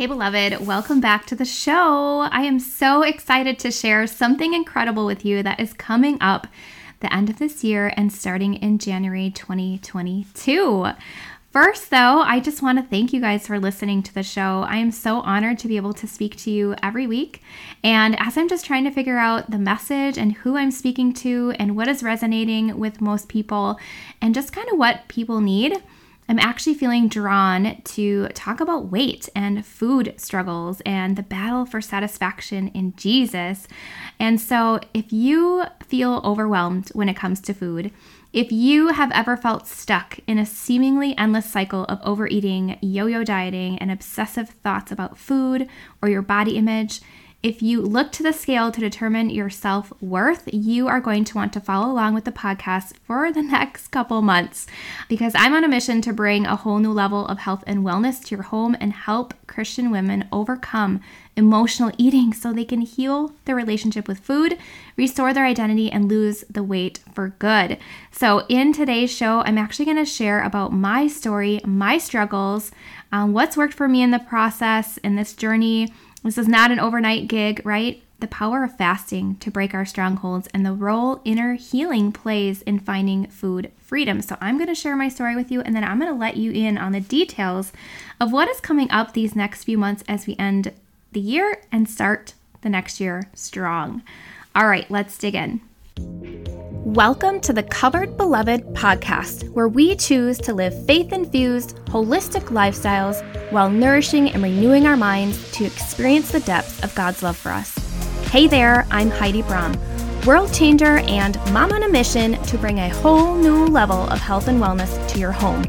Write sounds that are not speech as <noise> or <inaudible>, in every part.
Hey, beloved, welcome back to the show. I am so excited to share something incredible with you that is coming up the end of this year and starting in January 2022. First, though, I just want to thank you guys for listening to the show. I am so honored to be able to speak to you every week. And as I'm just trying to figure out the message and who I'm speaking to and what is resonating with most people and just kind of what people need, I'm actually feeling drawn to talk about weight and food struggles and the battle for satisfaction in Jesus. And so, if you feel overwhelmed when it comes to food, if you have ever felt stuck in a seemingly endless cycle of overeating, yo yo dieting, and obsessive thoughts about food or your body image, if you look to the scale to determine your self worth, you are going to want to follow along with the podcast for the <laughs> next couple months because I'm on a mission to bring a whole new level of health and wellness to your home and help Christian women overcome emotional eating so they can heal their relationship with food, restore their identity, and lose the weight for good. So, in today's show, I'm actually going to share about my story, my struggles, um, what's worked for me in the process in this journey this is not an overnight gig, right? The power of fasting to break our strongholds and the role inner healing plays in finding food freedom. So, I'm going to share my story with you and then I'm going to let you in on the details of what is coming up these next few months as we end the year and start the next year strong. All right, let's dig in. Welcome to the Covered Beloved podcast, where we choose to live faith infused, holistic lifestyles while nourishing and renewing our minds to experience the depths of God's love for us. Hey there, I'm Heidi Brahm, world changer and mom on a mission to bring a whole new level of health and wellness to your home.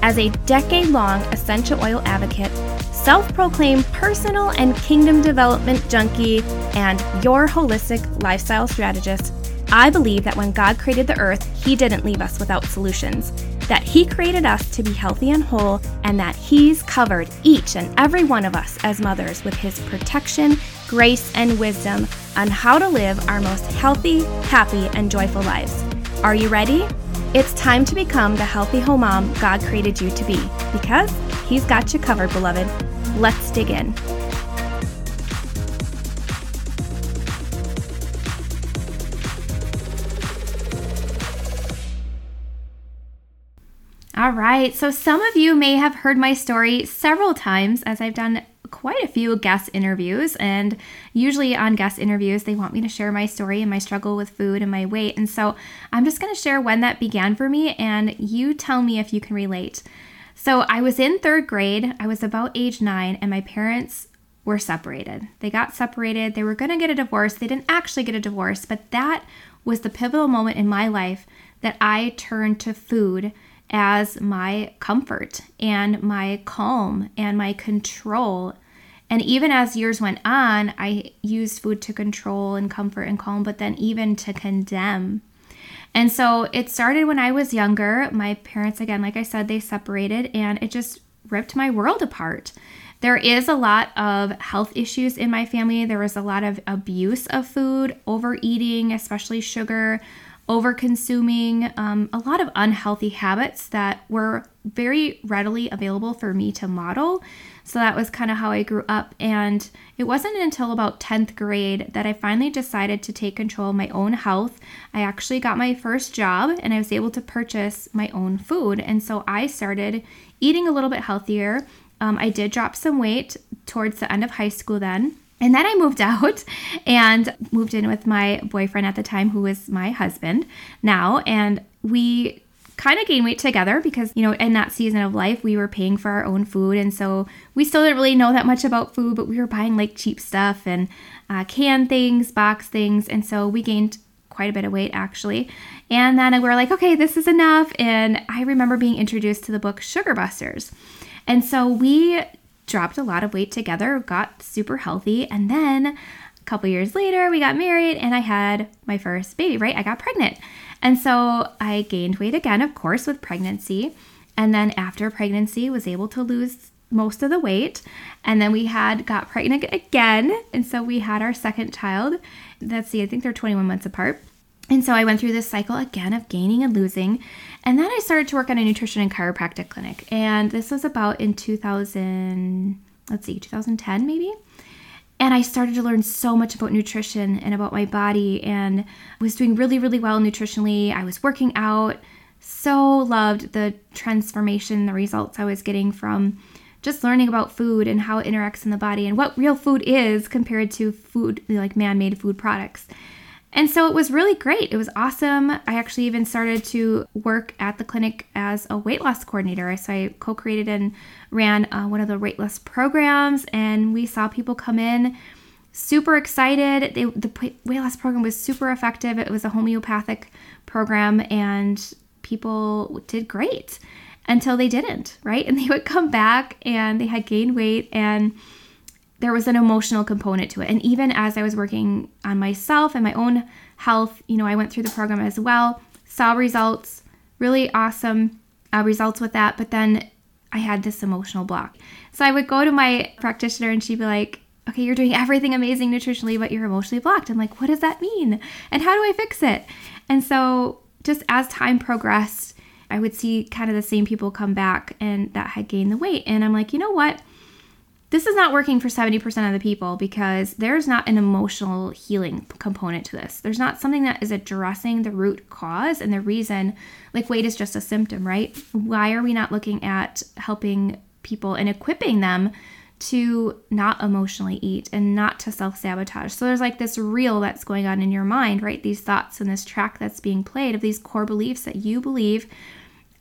As a decade long essential oil advocate, self proclaimed personal and kingdom development junkie, and your holistic lifestyle strategist, I believe that when God created the earth, He didn't leave us without solutions, that He created us to be healthy and whole, and that He's covered each and every one of us as mothers with His protection, grace, and wisdom on how to live our most healthy, happy, and joyful lives. Are you ready? It's time to become the healthy home mom God created you to be because He's got you covered, beloved. Let's dig in. All right, so some of you may have heard my story several times as I've done quite a few guest interviews. And usually on guest interviews, they want me to share my story and my struggle with food and my weight. And so I'm just going to share when that began for me, and you tell me if you can relate. So I was in third grade, I was about age nine, and my parents were separated. They got separated, they were going to get a divorce. They didn't actually get a divorce, but that was the pivotal moment in my life that I turned to food as my comfort and my calm and my control. And even as years went on, I used food to control and comfort and calm, but then even to condemn. And so it started when I was younger. My parents, again, like I said, they separated and it just ripped my world apart. There is a lot of health issues in my family. There was a lot of abuse of food, overeating, especially sugar, over consuming, um, a lot of unhealthy habits that were very readily available for me to model. So that was kind of how I grew up. And it wasn't until about 10th grade that I finally decided to take control of my own health. I actually got my first job and I was able to purchase my own food. And so I started eating a little bit healthier. Um, I did drop some weight towards the end of high school then. And then I moved out <laughs> and moved in with my boyfriend at the time, who was my husband now. And we kind of gained weight together because, you know, in that season of life, we were paying for our own food. And so we still didn't really know that much about food, but we were buying like cheap stuff and uh, canned things, box things. And so we gained quite a bit of weight actually. And then we were like, okay, this is enough. And I remember being introduced to the book Sugar Busters. And so we dropped a lot of weight together, got super healthy, and then a couple years later, we got married and I had my first baby, right? I got pregnant. And so I gained weight again, of course, with pregnancy. And then after pregnancy, was able to lose most of the weight. And then we had got pregnant again. And so we had our second child. Let's see, I think they're 21 months apart. And so I went through this cycle again of gaining and losing. And then I started to work at a nutrition and chiropractic clinic. And this was about in 2000, let's see, 2010 maybe. And I started to learn so much about nutrition and about my body and was doing really, really well nutritionally. I was working out, so loved the transformation, the results I was getting from just learning about food and how it interacts in the body and what real food is compared to food, like man made food products. And so it was really great. It was awesome. I actually even started to work at the clinic as a weight loss coordinator. So I co created and ran uh, one of the weight loss programs, and we saw people come in super excited. They, the weight loss program was super effective. It was a homeopathic program, and people did great until they didn't, right? <laughs> And they would come back and they had gained weight and there was an emotional component to it. And even as I was working on myself and my own health, you know, I went through the program as well, saw results, really awesome uh, results with that. But then I had this emotional block. So I would go to my practitioner and she'd be like, okay, you're doing <laughs> everything amazing nutritionally, but you're emotionally blocked. I'm like, what does that mean? And how do I fix it? And so just as time progressed, I would see kind of the same people come back and that had gained the weight. And I'm like, you know what? This is not working for 70% of the people because there's not an emotional healing component to this. There's not something that is addressing the root cause and the reason. Like, weight is just a symptom, right? Why are we not looking at helping people and equipping them to not emotionally eat and not to self sabotage. So there's like this reel that's going on in your mind, right? These thoughts and this track that's being played of these core beliefs that you believe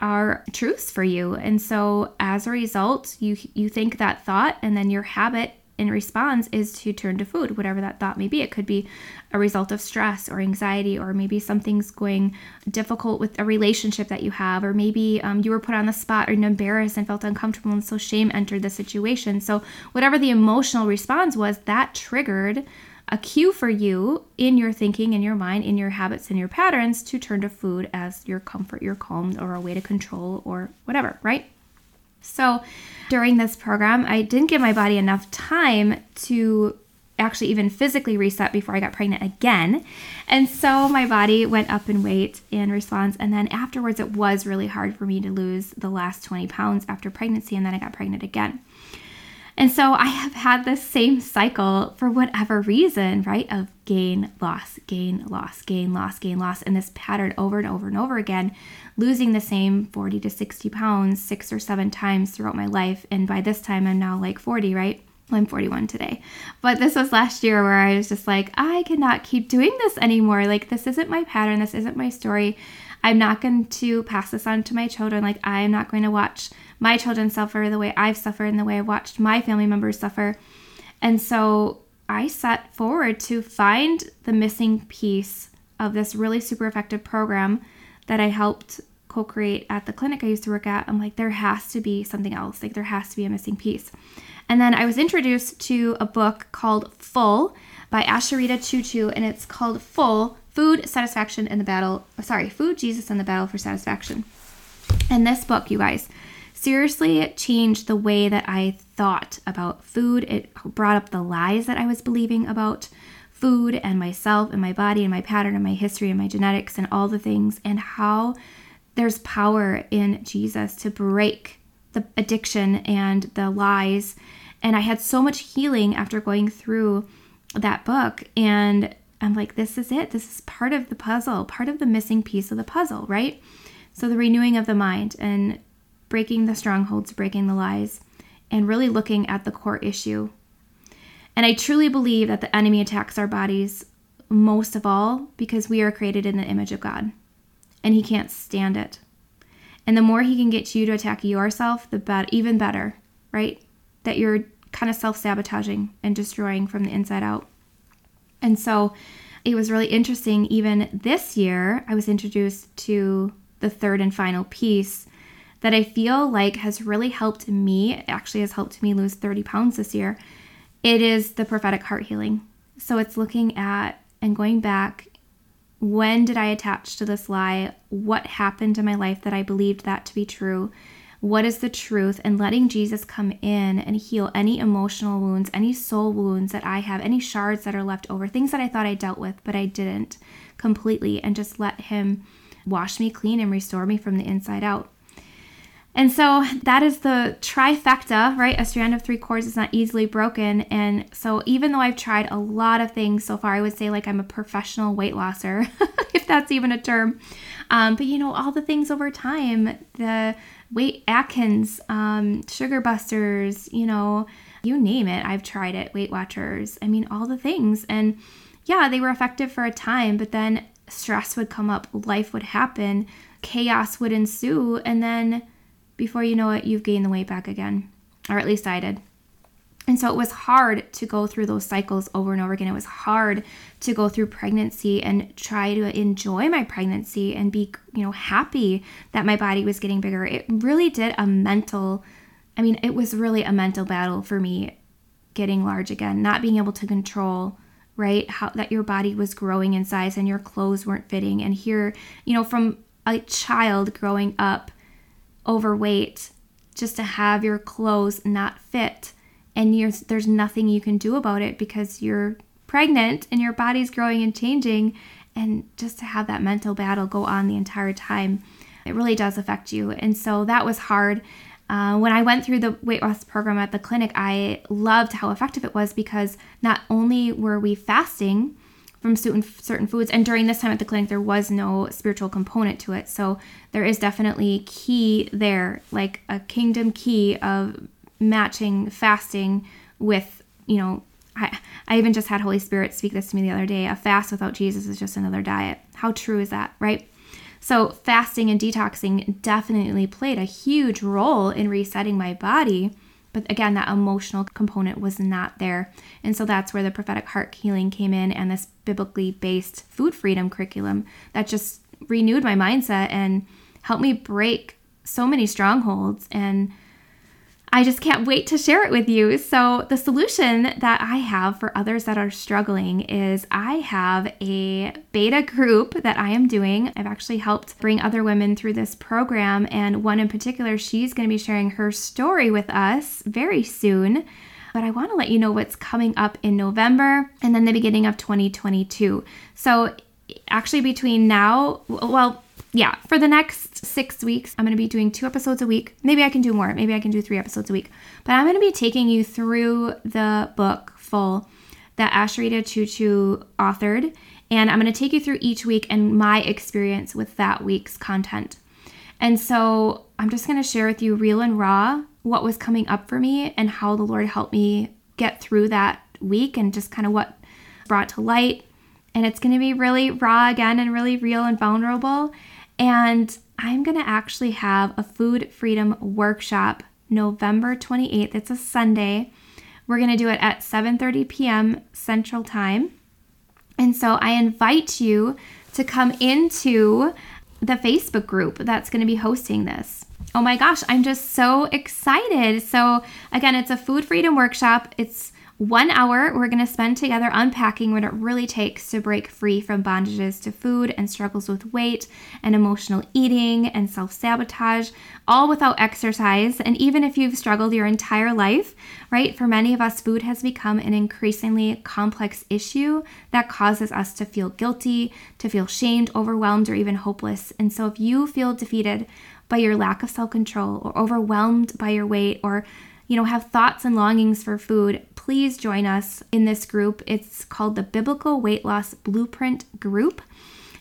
are truths for you. And so as a result, you you think that thought and then your habit in response is to turn to food, whatever that thought may be. It could be a result of stress or anxiety, or maybe something's going difficult with a relationship that you have, or maybe um, you were put on the spot or embarrassed and felt uncomfortable, and so shame entered the situation. So, whatever the emotional response was, that triggered a cue for you in your thinking, in your mind, in your habits, and your patterns to turn to food as your comfort, your calm, or a way to control, or whatever, right? So during this program, I didn't give my body enough time to actually even physically reset before I got pregnant again. And so my body went up in weight in response. And then afterwards, it was really hard for me to lose the last 20 pounds after pregnancy. And then I got pregnant again. And so I have had this same cycle for whatever reason, right? Of gain, loss, gain, loss, gain, loss, gain, loss, and this pattern over and over and over again, losing the same 40 to 60 pounds six or seven times throughout my life. And by this time, I'm now like 40, right? I'm 41 today. But this was last year where I was just like, I cannot keep doing this anymore. Like, this isn't my pattern. This isn't my story. I'm not going to pass this on to my children. Like, I am not going to watch my children suffer the way I've suffered and the way I've watched my family members suffer. And so I set forward to find the missing piece of this really super effective program that I helped co create at the clinic I used to work at. I'm like, there has to be something else. Like, there has to be a missing piece. And then I was introduced to a book called Full by Asheritah Ciuciu, and it's called Full Food, Satisfaction, in the Battle. Uh, sorry, Food, Jesus, and the Battle for Satisfaction. And this book, you guys, seriously changed the way that I thought about food. It brought up the lies that I was believing about food and myself and my body and my pattern and my history and my genetics and all the things, and how there's power in Jesus to break the addiction and the lies. And I had so much healing after going through that book. And I'm like, this is it. This is part of the puzzle, part of the missing piece of the puzzle, right? So the renewing of the mind and breaking the strongholds, breaking the lies, and really looking at the core issue. And I truly believe that the enemy attacks our bodies most of all because we are created in the image of God and he can't stand it. And the more he can get you to attack yourself, the better, even better, right? That you're kind of self sabotaging and destroying from the inside out. And so it was really interesting. Even this year, I was introduced to the third and final piece that I feel like has really helped me, actually has helped me lose 30 pounds this year. It is the prophetic heart healing. So it's looking at and going back when did I attach to this lie? What happened in my life that I believed that to be true? What is the truth? And letting Jesus come in and heal any emotional wounds, any soul wounds that I have, any shards that are left over, things that I thought I dealt with, but I didn't completely, and just let Him wash me clean and restore me from the inside out. And so that is the trifecta, right? A strand of three cords is not easily broken. And so even though I've tried a lot of things so far, I would say like I'm a professional weight losser, <laughs> if that's even a term. Um, but you know, all the things over time, the weight Atkins, um, sugar busters, you know, you name it. I've tried it, Weight Watchers. I mean, all the things. And yeah, they were effective for a time, but then stress would come up, life would happen, chaos would ensue, and then before you know it, you've gained the weight back again. Or at least I did. And so it was hard to go through those cycles over and over again. It was hard to go through pregnancy and try to enjoy my pregnancy and be, you know, happy that my body was getting bigger. It really did a mental, I mean, it was really a mental battle for me getting large again, not being able to control right how that your body was growing in size and your clothes weren't fitting and here you know from a child growing up overweight just to have your clothes not fit. And there's nothing you can do about it because you're pregnant and your body's growing and changing. And just to have that mental battle go on the entire time it really does affect you. And so that was hard. Uh, when I went through the weight loss program at the clinic, I loved how effective it was because not only were we fasting, from certain foods. And during this time at the clinic, there was no spiritual component to it. So there is definitely key there, like a kingdom key of matching fasting with, you know, I, I even just had Holy Spirit speak this to me the other day. A fast without Jesus is just another diet. How true is that, right? So, fasting and detoxing definitely played a huge role in resetting my body but again, that emotional component was not there. And so that's where the prophetic heart healing came in and this biblically based food freedom curriculum that just renewed my mindset and helped me break so many strongholds and I just can't wait to share it with you. So, the solution that I have for others that are struggling is I have a beta group that I am doing. I've actually helped bring other women through this program, and one in particular, she's going to be sharing her story with us very soon. But I want to let you know what's coming up in November and then the beginning of 2022. So, actually, between now, well, yeah, for the next six weeks, I'm going to be doing two episodes a week. Maybe I can do more. Maybe I can do three episodes a week. But I'm going to be taking you through the book full that Asheritah Ciuciu authored. And I'm going to take you through each week and my experience with that week's content. And so I'm just going to share with you real and raw what was coming up for me and how the Lord helped me get through that week and just kind of what brought to light. And it's going to be really raw again and really real and vulnerable. And I'm going to actually have a food freedom workshop November 28th. It's a Sunday. We're going to do it at 7:30 p.m. Central Time. And so I invite you to come into the Facebook group that's going to be hosting this. Oh my gosh, I'm just so excited. So, again, it's a food freedom workshop. It's one hour we're going to spend together unpacking what it really takes to break free from bondages to food and struggles with weight and emotional eating and self sabotage, all without exercise. And even if you've struggled your entire life, right, for many of us, food has become an increasingly complex issue that causes us to feel guilty, to feel shamed, overwhelmed, or even hopeless. And so if you feel defeated by your lack of self control or overwhelmed by your weight or you know, have thoughts and longings for food, please join us in this group. It's called the Biblical Weight Loss Blueprint Group.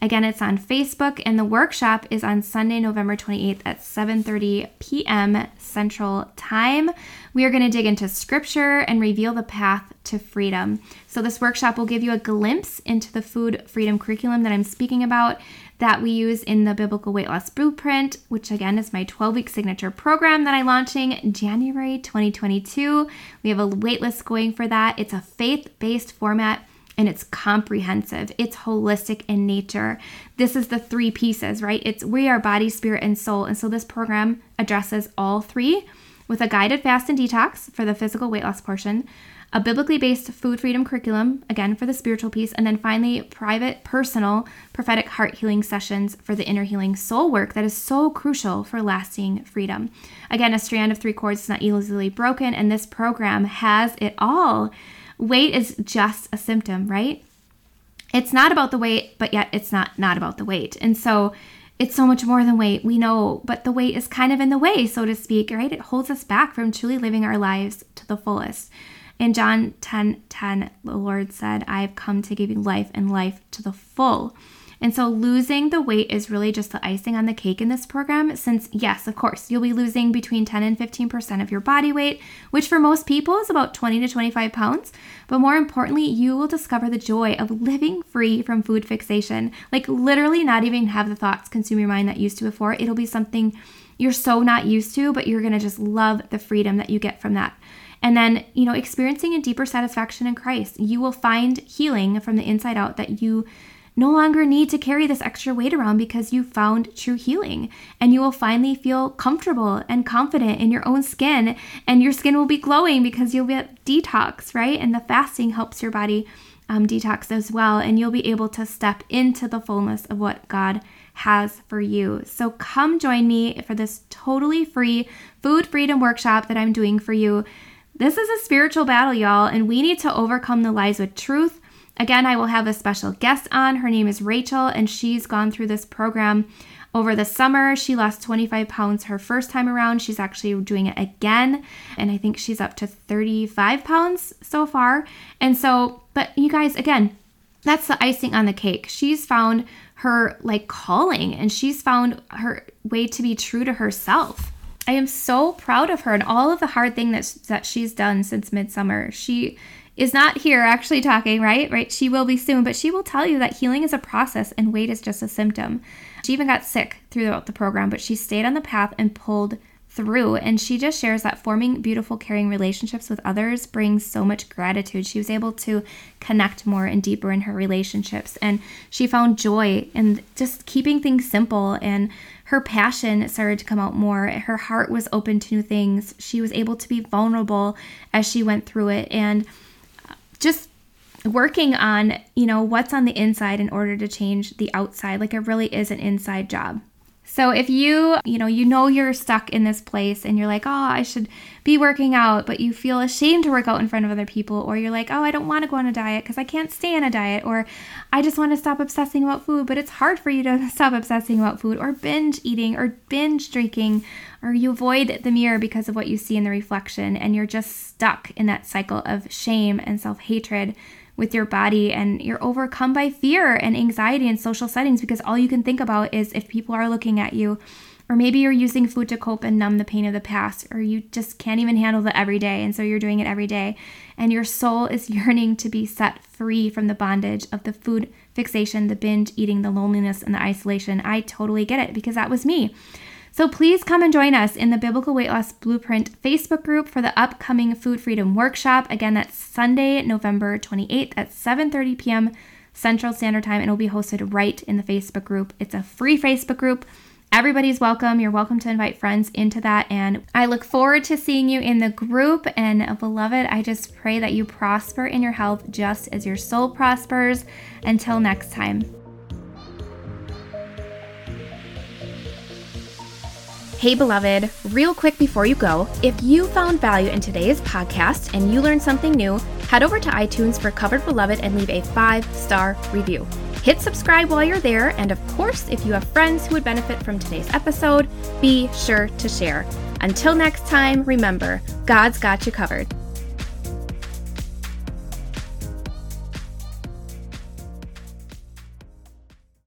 Again, it's on Facebook and the workshop is on Sunday, November 28th at 7:30 p.m. Central Time. We are going to dig into scripture and reveal the path to freedom. So this workshop will give you a glimpse into the food freedom curriculum that I'm speaking about that we use in the Biblical Weight Loss Blueprint, which again is my 12 week signature program that I'm launching January 2022. We have a waitlist going for that. It's a faith based format and it's comprehensive. It's holistic in nature. This is the three pieces, right? It's we are body, spirit, and soul. And so this program addresses all three with a guided fast and detox for the physical weight loss portion, a biblically based food freedom curriculum, again for the spiritual piece, and then finally, private, personal, prophetic heart healing sessions for the inner healing soul work that is so crucial for lasting freedom. Again, a strand of three cords is not easily broken, and this program has it all. Weight is just a symptom, right? It's not about the weight, but yet it's not not about the weight. And so it's so much more than weight, we know, but the weight is kind of in the way, so to speak, right? It holds us back from truly living our lives to the fullest. In John 10 10, the Lord said, I've come to give you life and life to the full. And so losing the weight is really just the icing on the cake in this program, since, yes, of course, you'll be losing between 10 and 15% of your body weight, which for most people is about 20 to 25 pounds. But more importantly, you will discover the joy of living free from food fixation. Like, literally, not even have the thoughts consume your mind that used to before. It'll be something you're so not used to, but you're gonna just love the freedom that you get from that. And then, you know, experiencing a deeper satisfaction in Christ. You will find healing from the inside out that you no longer need to carry this extra weight around because you found true healing. And you will finally feel comfortable and confident in your own skin. And your skin will be glowing because you'll get detox, right? And the fasting helps your body um, detox as well. And you'll be able to step into the fullness of what God has for you. So come join me for this totally free food freedom workshop that I'm doing for you. This is a spiritual battle, y'all, and we need to overcome the lies with truth Again, I will have a special guest on. Her name is Rachel, and she's gone through this program over the summer. She lost 25 pounds her first time around. She's actually doing it again, and I think she's up to 35 pounds so far. And so, but you guys, again, that's the icing on the cake. She's found her like calling and she's found her way to be true to herself. I am so proud of her and all of the hard thing that, that she's done since midsummer. She is not here actually talking, right? Right? She will be soon, but she will tell you that healing is a process and weight is just a symptom. She even got sick throughout the program, but she stayed on the path and pulled through. And she just shares that forming beautiful, caring relationships with others brings so much gratitude. She was able to connect more and deeper in her relationships. And she found joy in just keeping things simple. And her passion started to come out more. Her heart was open to new things. She was able to be vulnerable as she went through it. And just working on, you know, what's on the inside in order to change the outside. Like it really is an inside job. So if you, you know, you know you're stuck in this place and you're like, "Oh, I should be working out," but you feel ashamed to work out in front of other people or you're like, "Oh, I don't want to go on a diet cuz I can't stay on a diet," or "I just want to stop obsessing about food, but it's hard for you to <laughs> stop obsessing about food," or binge eating or binge drinking, or you avoid the mirror because of what you see in the reflection and you're just stuck in that cycle of shame and self-hatred with your body and you're overcome by fear and anxiety in social settings because all you can think about is if people are looking at you or maybe you're using food to cope and numb the pain of the past or you just can't even handle the everyday and so you're doing it every day and your soul is <laughs> yearning to be set free from the bondage of the food fixation the binge eating the loneliness and the isolation. I totally get it because that was me so please come and join us in the Biblical Weight Loss Blueprint Facebook group for the upcoming Food Freedom Workshop. Again, that's Sunday, November 28th at 7:30 p.m. Central Standard Time, and will be hosted right in the Facebook group. It's a free Facebook group. Everybody's welcome. You're welcome to invite friends into that. And I look forward to seeing you in the group. And beloved, I just pray that you prosper in your health just as your soul prospers. Until next time. Hey, beloved, real quick before you go, if you found value in today's podcast and you learned something new, head over to iTunes for Covered Beloved and leave a five star review. Hit subscribe while you're there, and of course, if you have friends who would benefit from today's episode, be sure to share. Until next time, remember, God's got you covered.